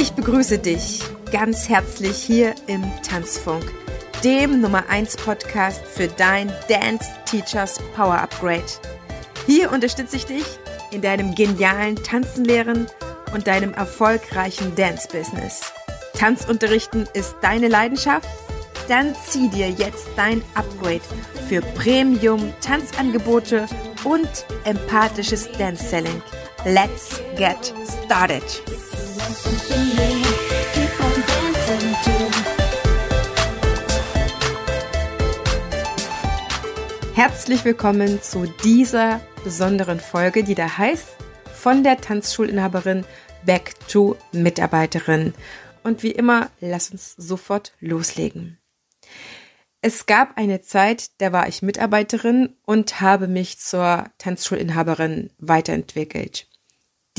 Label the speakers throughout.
Speaker 1: Ich begrüße dich ganz herzlich hier im Tanzfunk, dem Nummer 1 Podcast für dein Dance Teachers Power Upgrade. Hier unterstütze ich dich in deinem genialen Tanzenlehren und deinem erfolgreichen Dance-Business. Tanzunterrichten ist deine Leidenschaft? Dann zieh dir jetzt dein Upgrade für Premium-Tanzangebote und empathisches Dance-Selling. Let's get started! Herzlich willkommen zu dieser besonderen Folge, die da heißt von der Tanzschulinhaberin back to Mitarbeiterin. Und wie immer, lass uns sofort loslegen. Es gab eine Zeit, da war ich Mitarbeiterin und habe mich zur Tanzschulinhaberin weiterentwickelt.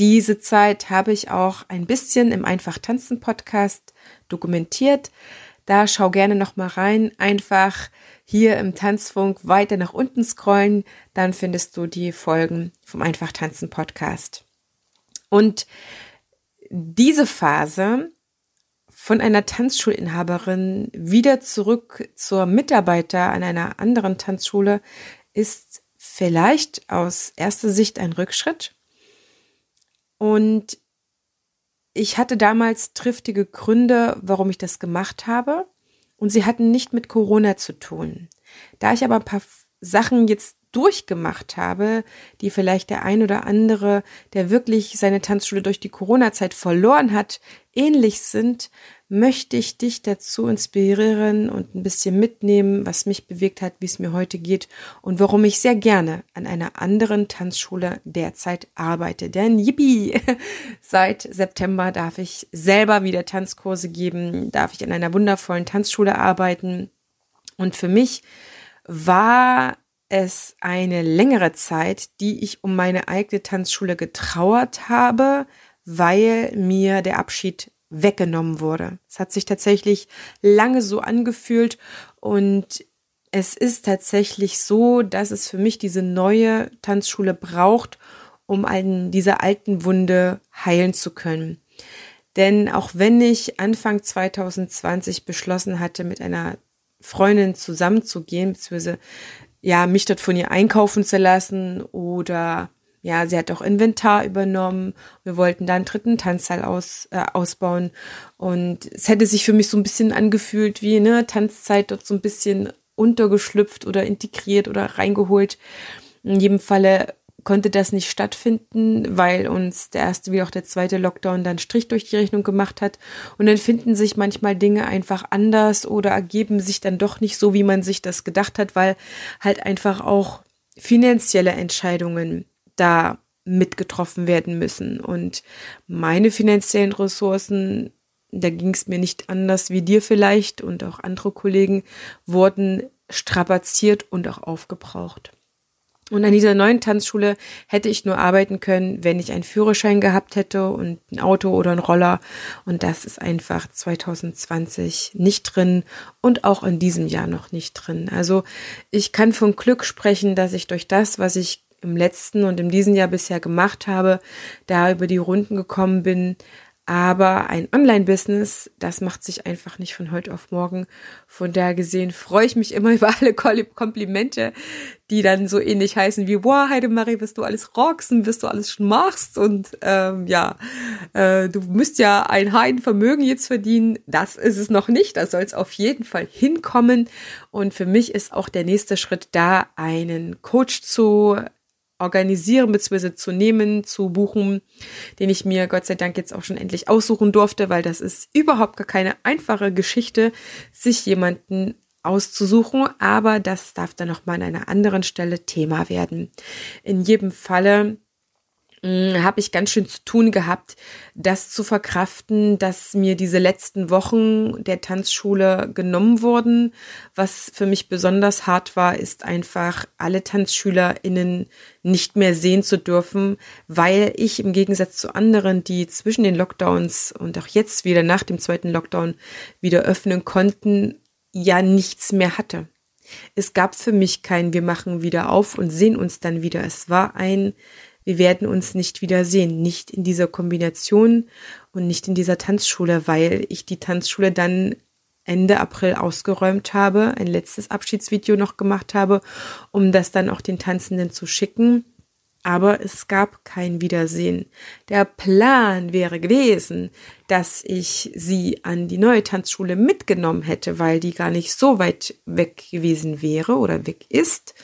Speaker 1: Diese Zeit habe ich auch ein bisschen im Einfach Tanzen Podcast dokumentiert. Da schau gerne noch mal rein. Einfach hier im Tanzfunk weiter nach unten scrollen, dann findest du die Folgen vom Einfach Tanzen Podcast. Und diese Phase von einer Tanzschulinhaberin wieder zurück zur Mitarbeiter an einer anderen Tanzschule ist vielleicht aus erster Sicht ein Rückschritt. Und ich hatte damals triftige Gründe, warum ich das gemacht habe. Und sie hatten nicht mit Corona zu tun. Da ich aber ein paar Sachen jetzt durchgemacht habe, die vielleicht der ein oder andere, der wirklich seine Tanzschule durch die Corona-Zeit verloren hat, ähnlich sind, möchte ich dich dazu inspirieren und ein bisschen mitnehmen, was mich bewegt hat, wie es mir heute geht und warum ich sehr gerne an einer anderen Tanzschule derzeit arbeite. Denn yippie, seit September darf ich selber wieder Tanzkurse geben, darf ich an einer wundervollen Tanzschule arbeiten. Und für mich war es eine längere Zeit, die ich um meine eigene Tanzschule getrauert habe, weil mir der Abschied weggenommen wurde. Es hat sich tatsächlich lange so angefühlt und es ist tatsächlich so, dass es für mich diese neue Tanzschule braucht, um an dieser alten Wunde heilen zu können. Denn auch wenn ich Anfang 2020 beschlossen hatte, mit einer Freundin zusammenzugehen, beziehungsweise ja, mich dort von ihr einkaufen zu lassen oder ja, sie hat auch Inventar übernommen. Wir wollten da einen dritten Tanzsaal aus, äh, ausbauen. Und es hätte sich für mich so ein bisschen angefühlt wie, ne, Tanzzeit dort so ein bisschen untergeschlüpft oder integriert oder reingeholt. In jedem Falle konnte das nicht stattfinden, weil uns der erste wie auch der zweite Lockdown dann Strich durch die Rechnung gemacht hat. Und dann finden sich manchmal Dinge einfach anders oder ergeben sich dann doch nicht so, wie man sich das gedacht hat, weil halt einfach auch finanzielle Entscheidungen da mitgetroffen werden müssen. Und meine finanziellen Ressourcen, da ging es mir nicht anders wie dir vielleicht und auch andere Kollegen, wurden strapaziert und auch aufgebraucht. Und an dieser neuen Tanzschule hätte ich nur arbeiten können, wenn ich einen Führerschein gehabt hätte und ein Auto oder ein Roller. Und das ist einfach 2020 nicht drin und auch in diesem Jahr noch nicht drin. Also ich kann von Glück sprechen, dass ich durch das, was ich im letzten und in diesem Jahr bisher gemacht habe, da über die Runden gekommen bin. Aber ein Online-Business, das macht sich einfach nicht von heute auf morgen. Von daher gesehen freue ich mich immer über alle Komplimente, die dann so ähnlich heißen wie, wow, Heidemarie, wirst du alles rocksen, wirst du alles schon machst und ähm, ja, äh, du müsst ja ein Heidenvermögen jetzt verdienen. Das ist es noch nicht, da soll es auf jeden Fall hinkommen. Und für mich ist auch der nächste Schritt da, einen Coach zu organisieren bzw. zu nehmen, zu buchen, den ich mir Gott sei Dank jetzt auch schon endlich aussuchen durfte, weil das ist überhaupt gar keine einfache Geschichte, sich jemanden auszusuchen, aber das darf dann noch mal an einer anderen Stelle Thema werden. In jedem Falle habe ich ganz schön zu tun gehabt, das zu verkraften, dass mir diese letzten Wochen der Tanzschule genommen wurden. Was für mich besonders hart war, ist einfach alle TanzschülerInnen nicht mehr sehen zu dürfen, weil ich im Gegensatz zu anderen, die zwischen den Lockdowns und auch jetzt wieder nach dem zweiten Lockdown wieder öffnen konnten, ja nichts mehr hatte. Es gab für mich kein Wir machen wieder auf und sehen uns dann wieder. Es war ein wir werden uns nicht wiedersehen, nicht in dieser Kombination. und nicht in dieser Tanzschule, weil ich die Tanzschule dann Ende April ausgeräumt habe, ein letztes Abschiedsvideo noch gemacht habe, um das dann auch den Tanzenden zu schicken. Aber es gab kein Wiedersehen. Der Plan wäre gewesen, dass ich sie an die neue Tanzschule mitgenommen hätte, weil die gar nicht so weit weg gewesen wäre oder weg ist.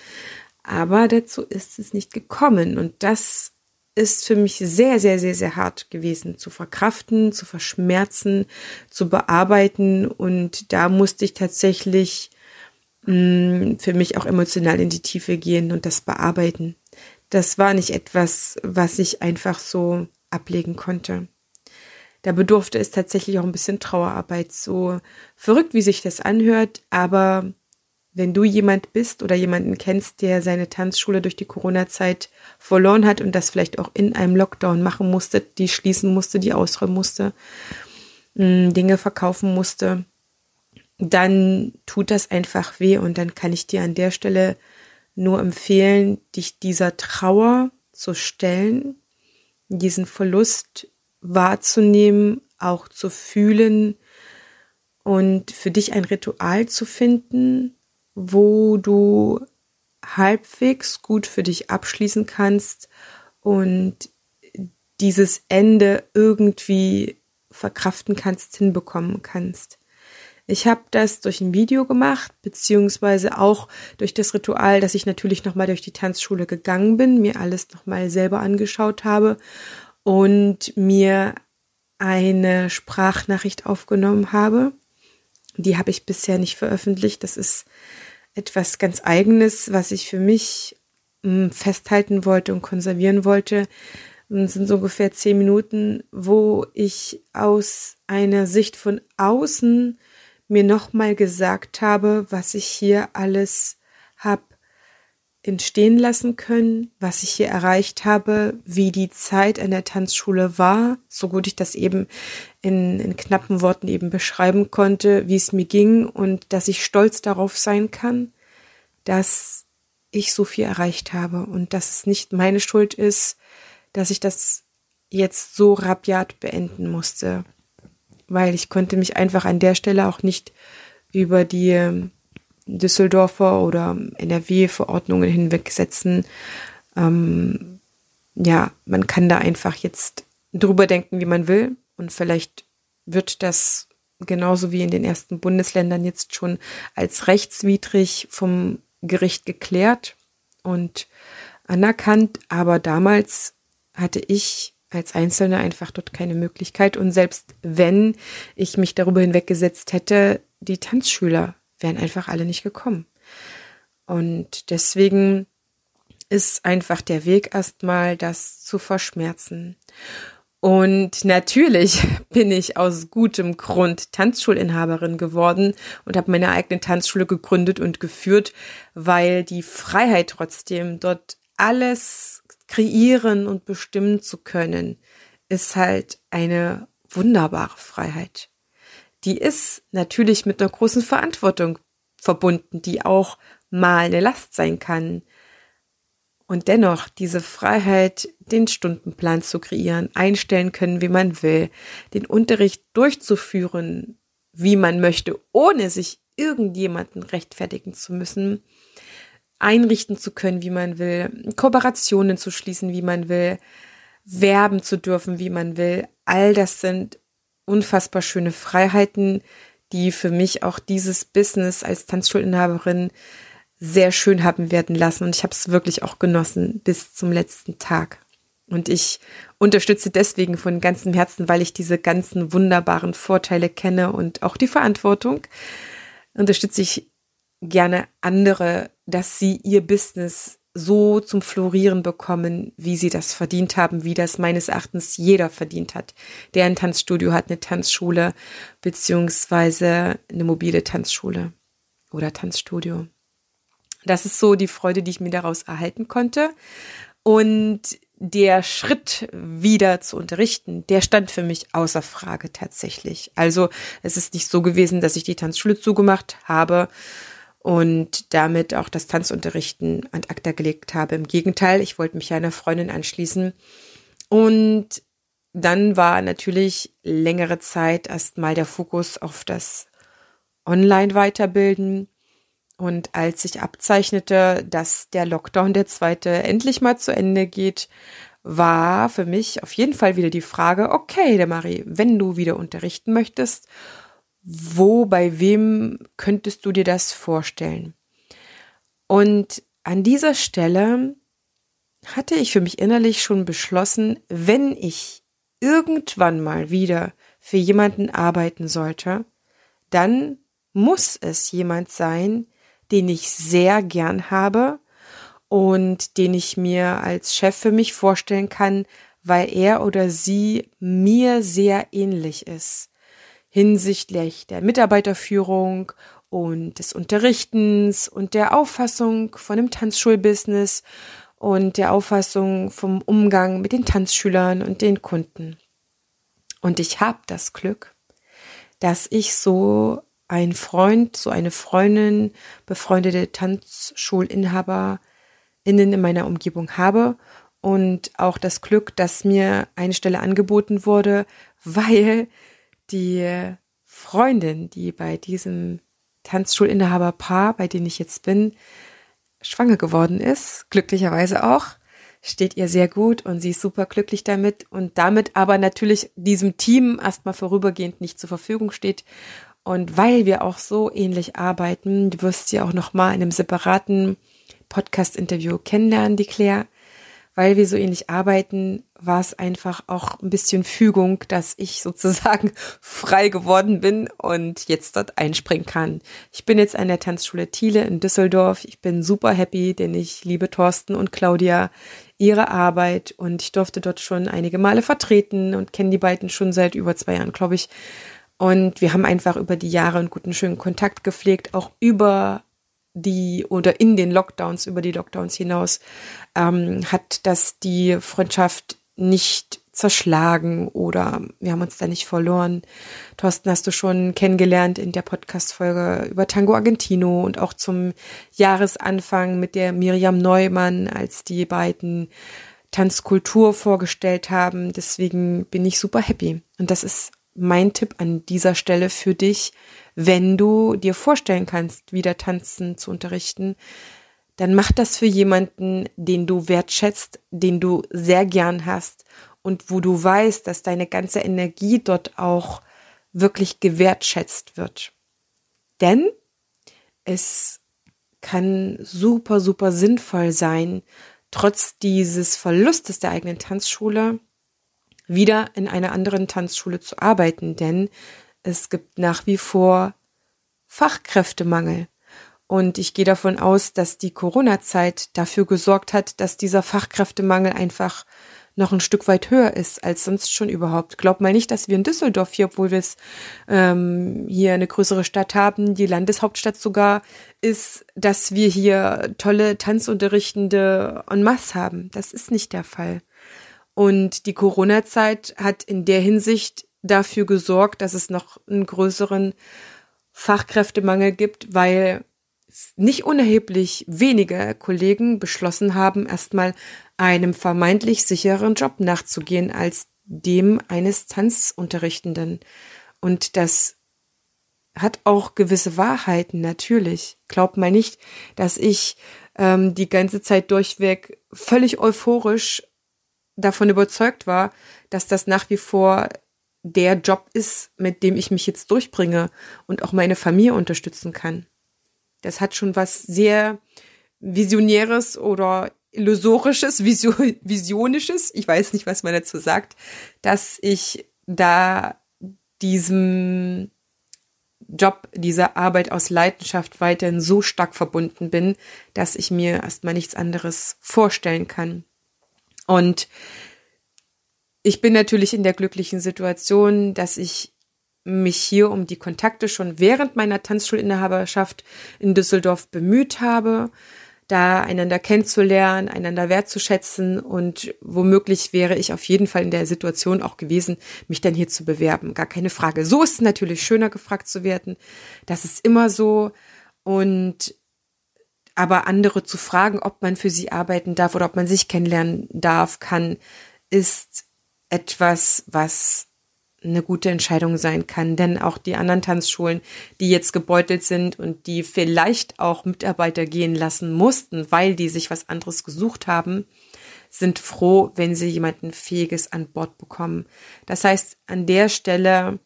Speaker 1: Aber dazu ist es nicht gekommen. Und das ist für mich sehr, sehr, sehr, sehr hart gewesen zu verkraften, zu verschmerzen, zu bearbeiten. Und da musste ich tatsächlich mh, mm, für mich auch emotional in die Tiefe gehen und das bearbeiten. Das war nicht etwas, was ich einfach so ablegen konnte. Da bedurfte es tatsächlich auch ein bisschen Trauerarbeit. So verrückt, wie sich das anhört, aber wenn du jemand bist oder jemanden kennst, der seine Tanzschule durch die Corona-Zeit verloren hat und das vielleicht auch in einem Lockdown machen musste, die schließen musste, die ausräumen musste, mm, Dinge verkaufen musste, dann tut das einfach weh und dann kann ich dir an der Stelle nur empfehlen, dich dieser Trauer zu stellen, diesen Verlust wahrzunehmen, auch zu fühlen und für dich ein Ritual zu finden, wo du halbwegs gut für dich abschließen kannst und dieses Ende irgendwie verkraften kannst, hinbekommen kannst. Ich habe das durch ein Video gemacht, beziehungsweise auch durch das Ritual, dass ich natürlich nochmal durch die Tanzschule gegangen bin, mir alles nochmal selber angeschaut habe und mir eine Sprachnachricht aufgenommen habe. Die habe ich bisher nicht veröffentlicht. Das ist etwas ganz Eigenes, was ich für mich hm, festhalten wollte und konservieren wollte. Das sind so ungefähr zehn Minuten, wo ich aus einer Sicht von außen mir nochmal gesagt habe, was ich hier alles habe entstehen lassen können, was ich hier erreicht habe, wie die Zeit an der Tanzschule war, so gut ich das eben in, in knappen Worten eben beschreiben konnte, wie es mir ging und dass ich stolz darauf sein kann, dass ich so viel erreicht habe und dass es nicht meine Schuld ist, dass ich das jetzt so rabiat beenden musste, weil ich konnte mich einfach an der Stelle auch nicht über die Düsseldorfer oder NRW-Verordnungen hinwegsetzen. Ähm, ja, man kann da einfach jetzt drüber denken, wie man will. Und vielleicht wird das genauso wie in den ersten Bundesländern jetzt schon als rechtswidrig vom Gericht geklärt und anerkannt. Aber damals hatte ich als Einzelne einfach dort keine Möglichkeit. Und selbst wenn ich mich darüber hinweggesetzt hätte, die Tanzschüler wären einfach alle nicht gekommen. Und deswegen ist einfach der Weg erstmal, das zu verschmerzen. Und natürlich bin ich aus gutem Grund Tanzschulinhaberin geworden und habe meine eigene Tanzschule gegründet und geführt, weil die Freiheit trotzdem dort alles kreieren und bestimmen zu können, ist halt eine wunderbare Freiheit die ist natürlich mit einer großen Verantwortung verbunden, die auch mal eine Last sein kann. Und dennoch diese Freiheit, den Stundenplan zu kreieren, einstellen können, wie man will, den Unterricht durchzuführen, wie man möchte, ohne sich irgendjemanden rechtfertigen zu müssen, einrichten zu können, wie man will, Kooperationen zu schließen, wie man will, werben zu dürfen, wie man will. All das sind unfassbar schöne Freiheiten, die für mich auch dieses Business als Tanzschulinhaberin sehr schön haben werden lassen. Und ich habe es wirklich auch genossen bis zum letzten Tag. Und ich unterstütze deswegen von ganzem Herzen, weil ich diese ganzen wunderbaren Vorteile kenne und auch die Verantwortung, unterstütze ich gerne andere, dass sie ihr Business so zum Florieren bekommen, wie sie das verdient haben, wie das meines Erachtens jeder verdient hat, der ein Tanzstudio hat, eine Tanzschule beziehungsweise eine mobile Tanzschule oder Tanzstudio. Das ist so die Freude, die ich mir daraus erhalten konnte. Und der Schritt wieder zu unterrichten, der stand für mich außer Frage tatsächlich. Also es ist nicht so gewesen, dass ich die Tanzschule zugemacht habe und damit auch das Tanzunterrichten an ACTA gelegt habe. Im Gegenteil, ich wollte mich einer Freundin anschließen und dann war natürlich längere Zeit erstmal der Fokus auf das Online-Weiterbilden. Und als sich abzeichnete, dass der Lockdown, der zweite, endlich mal zu Ende geht, war für mich auf jeden Fall wieder die Frage, okay, der Marie, wenn du wieder unterrichten möchtest, wo, bei wem könntest du dir das vorstellen? Und an dieser Stelle hatte ich für mich innerlich schon beschlossen, wenn ich irgendwann mal wieder für jemanden arbeiten sollte, dann muss es jemand sein, den ich sehr gern habe und den ich mir als Chef für mich vorstellen kann, weil er oder sie mir sehr ähnlich ist hinsichtlich der Mitarbeiterführung und des Unterrichtens und der Auffassung von dem Tanzschulbusiness und der Auffassung vom Umgang mit den Tanzschülern und den Kunden. Und ich habe das Glück, dass ich so ein Freund, so eine Freundin, befreundete TanzschulinhaberInnen in meiner Umgebung habe und auch das Glück, dass mir eine Stelle angeboten wurde, weil die Freundin, die bei diesem Tanzschulinhaberpaar, bei dem ich jetzt bin, schwanger geworden ist, glücklicherweise auch, steht ihr sehr gut und sie ist super glücklich damit und damit aber natürlich diesem Team erstmal vorübergehend nicht zur Verfügung steht. Und weil wir auch so ähnlich arbeiten, du wirst sie auch nochmal in einem separaten Podcast-Interview kennenlernen, die Claire, weil wir so ähnlich arbeiten, war es einfach auch ein bisschen Fügung, dass ich sozusagen frei geworden bin und jetzt dort einspringen kann. Ich bin jetzt an der Tanzschule Thiele in Düsseldorf. Ich bin super happy, denn ich liebe Thorsten und Claudia, ihre Arbeit und ich durfte dort schon einige Male vertreten und kenne die beiden schon seit über zwei Jahren, glaube ich. Und wir haben einfach über die Jahre einen guten, schönen Kontakt gepflegt, auch über die oder in den Lockdowns, über die Lockdowns hinaus, ähm, hat das die Freundschaft nicht zerschlagen oder wir haben uns da nicht verloren. Thorsten hast du schon kennengelernt in der Podcast-Folge über Tango Argentino und auch zum Jahresanfang mit der Miriam Neumann, als die beiden Tanzkultur vorgestellt haben. Deswegen bin ich super happy. Und das ist mein Tipp an dieser Stelle für dich, wenn du dir vorstellen kannst, wieder tanzen zu unterrichten, dann mach das für jemanden, den du wertschätzt, den du sehr gern hast und wo du weißt, dass deine ganze Energie dort auch wirklich gewertschätzt wird. Denn es kann super, super sinnvoll sein, trotz dieses Verlustes der eigenen Tanzschule wieder in einer anderen Tanzschule zu arbeiten, denn es gibt nach wie vor Fachkräftemangel. Und ich gehe davon aus, dass die Corona-Zeit dafür gesorgt hat, dass dieser Fachkräftemangel einfach noch ein Stück weit höher ist als sonst schon überhaupt. Glaub mal nicht, dass wir in Düsseldorf hier, obwohl wir es ähm, hier eine größere Stadt haben, die Landeshauptstadt sogar ist, dass wir hier tolle Tanzunterrichtende en masse haben. Das ist nicht der Fall. Und die Corona-Zeit hat in der Hinsicht dafür gesorgt, dass es noch einen größeren Fachkräftemangel gibt, weil nicht unerheblich wenige Kollegen beschlossen haben, erstmal einem vermeintlich sicheren Job nachzugehen als dem eines Tanzunterrichtenden. Und das hat auch gewisse Wahrheiten, natürlich. Glaubt mal nicht, dass ich ähm, die ganze Zeit durchweg völlig euphorisch davon überzeugt war, dass das nach wie vor der Job ist, mit dem ich mich jetzt durchbringe und auch meine Familie unterstützen kann. Das hat schon was sehr Visionäres oder Illusorisches, Visionisches, ich weiß nicht, was man dazu sagt, dass ich da diesem Job, dieser Arbeit aus Leidenschaft weiterhin so stark verbunden bin, dass ich mir erstmal nichts anderes vorstellen kann. Und ich bin natürlich in der glücklichen Situation, dass ich mich hier um die Kontakte schon während meiner Tanzschulinhaberschaft in Düsseldorf bemüht habe, da einander kennenzulernen, einander wertzuschätzen und womöglich wäre ich auf jeden Fall in der Situation auch gewesen, mich dann hier zu bewerben. Gar keine Frage. So ist es natürlich schöner gefragt zu werden. Das ist immer so. Und aber andere zu fragen, ob man für sie arbeiten darf oder ob man sich kennenlernen darf, kann, ist etwas, was eine gute Entscheidung sein kann. Denn auch die anderen Tanzschulen, die jetzt gebeutelt sind und die vielleicht auch Mitarbeiter gehen lassen mussten, weil die sich was anderes gesucht haben, sind froh, wenn sie jemanden Fähiges an Bord bekommen. Das heißt, an der Stelle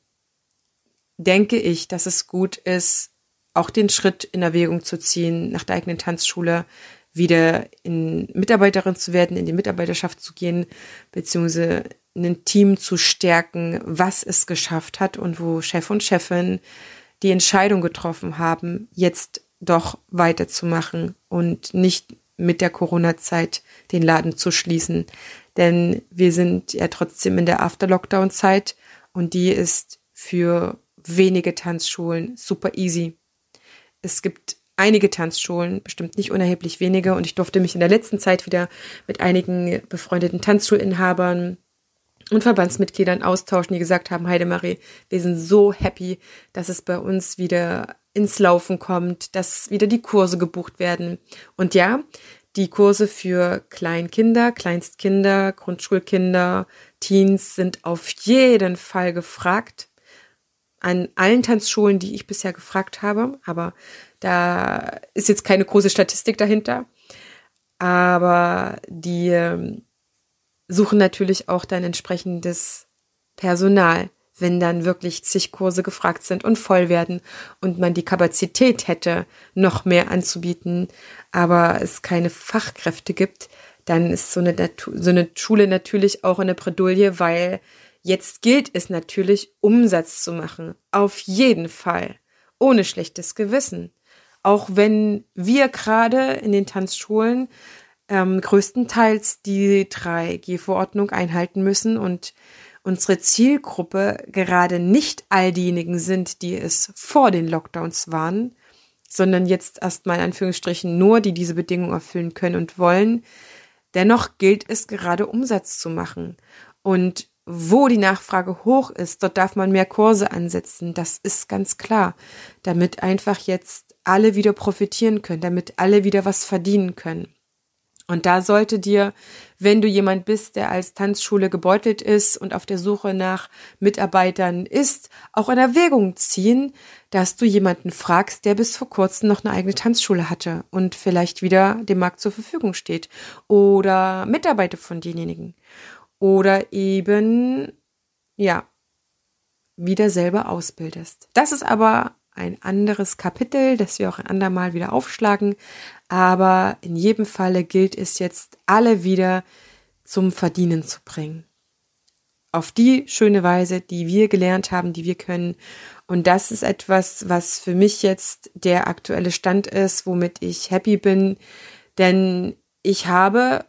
Speaker 1: denke ich, dass es gut ist, auch den Schritt in Erwägung zu ziehen, nach der eigenen Tanzschule wieder in Mitarbeiterin zu werden, in die Mitarbeiterschaft zu gehen, beziehungsweise ein Team zu stärken, was es geschafft hat und wo Chef und Chefin die Entscheidung getroffen haben, jetzt doch weiterzumachen und nicht mit der Corona-Zeit den Laden zu schließen. Denn wir sind ja trotzdem in der After-Lockdown-Zeit und die ist für wenige Tanzschulen super easy. Es gibt einige Tanzschulen, bestimmt nicht unerheblich wenige, und ich durfte mich in der letzten Zeit wieder mit einigen befreundeten Tanzschulinhabern und Verbandsmitgliedern austauschen, die gesagt haben, Heidemarie, wir sind so happy, dass es bei uns wieder ins Laufen kommt, dass wieder die Kurse gebucht werden. Und ja, die Kurse für Kleinkinder, Kleinstkinder, Grundschulkinder, Teens sind auf jeden Fall gefragt. An allen Tanzschulen, die ich bisher gefragt habe, aber da ist jetzt keine große Statistik dahinter. Aber die ähm, suchen natürlich auch dann entsprechendes Personal, wenn dann wirklich zig Kurse gefragt sind und voll werden und man die Kapazität hätte, noch mehr anzubieten, aber es keine Fachkräfte gibt, dann ist so eine, so eine Schule natürlich auch eine Bredouille, weil jetzt gilt es natürlich, Umsatz zu machen. Auf jeden Fall. Ohne schlechtes Gewissen. Auch wenn wir gerade in den Tanzschulen ähm, größtenteils die 3G-Verordnung einhalten müssen und unsere Zielgruppe gerade nicht all diejenigen sind, die es vor den Lockdowns waren, sondern jetzt erstmal in Anführungsstrichen nur, die diese Bedingungen erfüllen können und wollen. Dennoch gilt es gerade Umsatz zu machen. Und wo die Nachfrage hoch ist, dort darf man mehr Kurse ansetzen. Das ist ganz klar. Damit einfach jetzt alle wieder profitieren können, damit alle wieder was verdienen können. Und da sollte dir, wenn du jemand bist, der als Tanzschule gebeutelt ist und auf der Suche nach Mitarbeitern ist, auch in Erwägung ziehen, dass du jemanden fragst, der bis vor kurzem noch eine eigene Tanzschule hatte und vielleicht wieder dem Markt zur Verfügung steht oder Mitarbeiter von denjenigen oder eben, ja, wieder selber ausbildest. Das ist aber ein anderes Kapitel, das wir auch ein andermal wieder aufschlagen. Aber in jedem Falle gilt es jetzt, alle wieder zum Verdienen zu bringen. Auf die schöne Weise, die wir gelernt haben, die wir können. Und das ist etwas, was für mich jetzt der aktuelle Stand ist, womit ich happy bin. Denn ich habe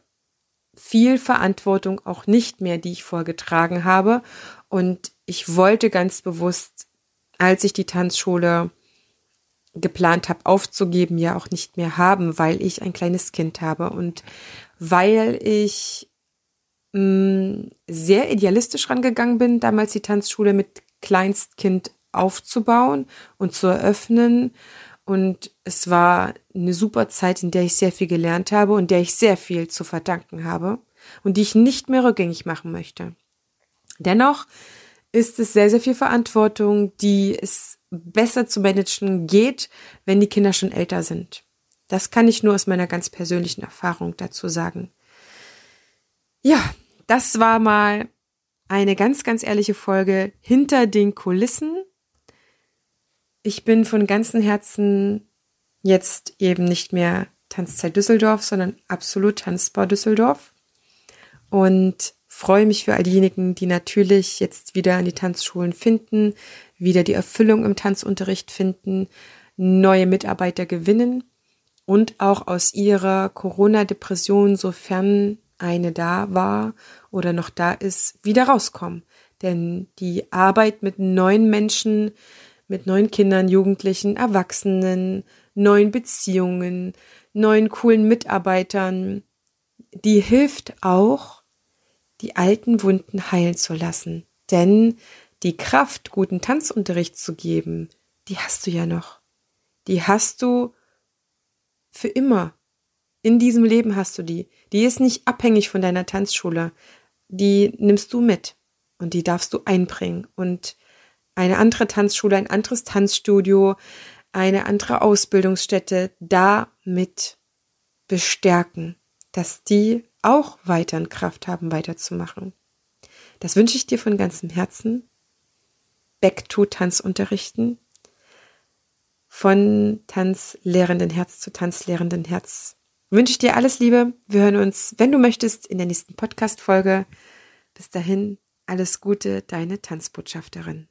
Speaker 1: viel Verantwortung auch nicht mehr, die ich vorgetragen habe. Und ich wollte ganz bewusst als ich die Tanzschule geplant habe aufzugeben, ja auch nicht mehr haben, weil ich ein kleines Kind habe und weil ich mh, mm, sehr idealistisch rangegangen bin, damals die Tanzschule mit Kleinstkind aufzubauen und zu eröffnen. Und es war eine super Zeit, in der ich sehr viel gelernt habe und der ich sehr viel zu verdanken habe und die ich nicht mehr rückgängig machen möchte. Dennoch ist es sehr, sehr viel Verantwortung, die es besser zu managen geht, wenn die Kinder schon älter sind. Das kann ich nur aus meiner ganz persönlichen Erfahrung dazu sagen. Ja, das war mal eine ganz, ganz ehrliche Folge hinter den Kulissen. Ich bin von ganzem Herzen jetzt eben nicht mehr Tanzzeit Düsseldorf, sondern absolut Tanzbau Düsseldorf. Und freue mich für all diejenigen, die natürlich jetzt wieder an die Tanzschulen finden, wieder die Erfüllung im Tanzunterricht finden, neue Mitarbeiter gewinnen und auch aus ihrer Corona-Depression, sofern eine da war oder noch da ist, wieder rauskommen. Denn die Arbeit mit neuen Menschen, mit neuen Kindern, Jugendlichen, Erwachsenen, neuen Beziehungen, neuen coolen Mitarbeitern, die hilft auch, die alten Wunden heilen zu lassen. Denn die Kraft, guten Tanzunterricht zu geben, die hast du ja noch. Die hast du für immer. In diesem Leben hast du die. Die ist nicht abhängig von deiner Tanzschule. die nimmst du mit und die darfst du einbringen und eine andere Tanzschule, ein anderes Tanzstudio, eine andere Ausbildungsstätte damit bestärken, dass die auch weiterhin Kraft haben, weiterzumachen. Das wünsche ich dir von ganzem Herzen. Back to Tanz unterrichten. Von Tanzlehrenden Herz zu Tanzlehrenden Herz. Wünsche ich dir alles Liebe. Wir hören uns, wenn du möchtest, in der nächsten Podcast-Folge. Bis dahin, alles Gute, deine Tanzbotschafterin.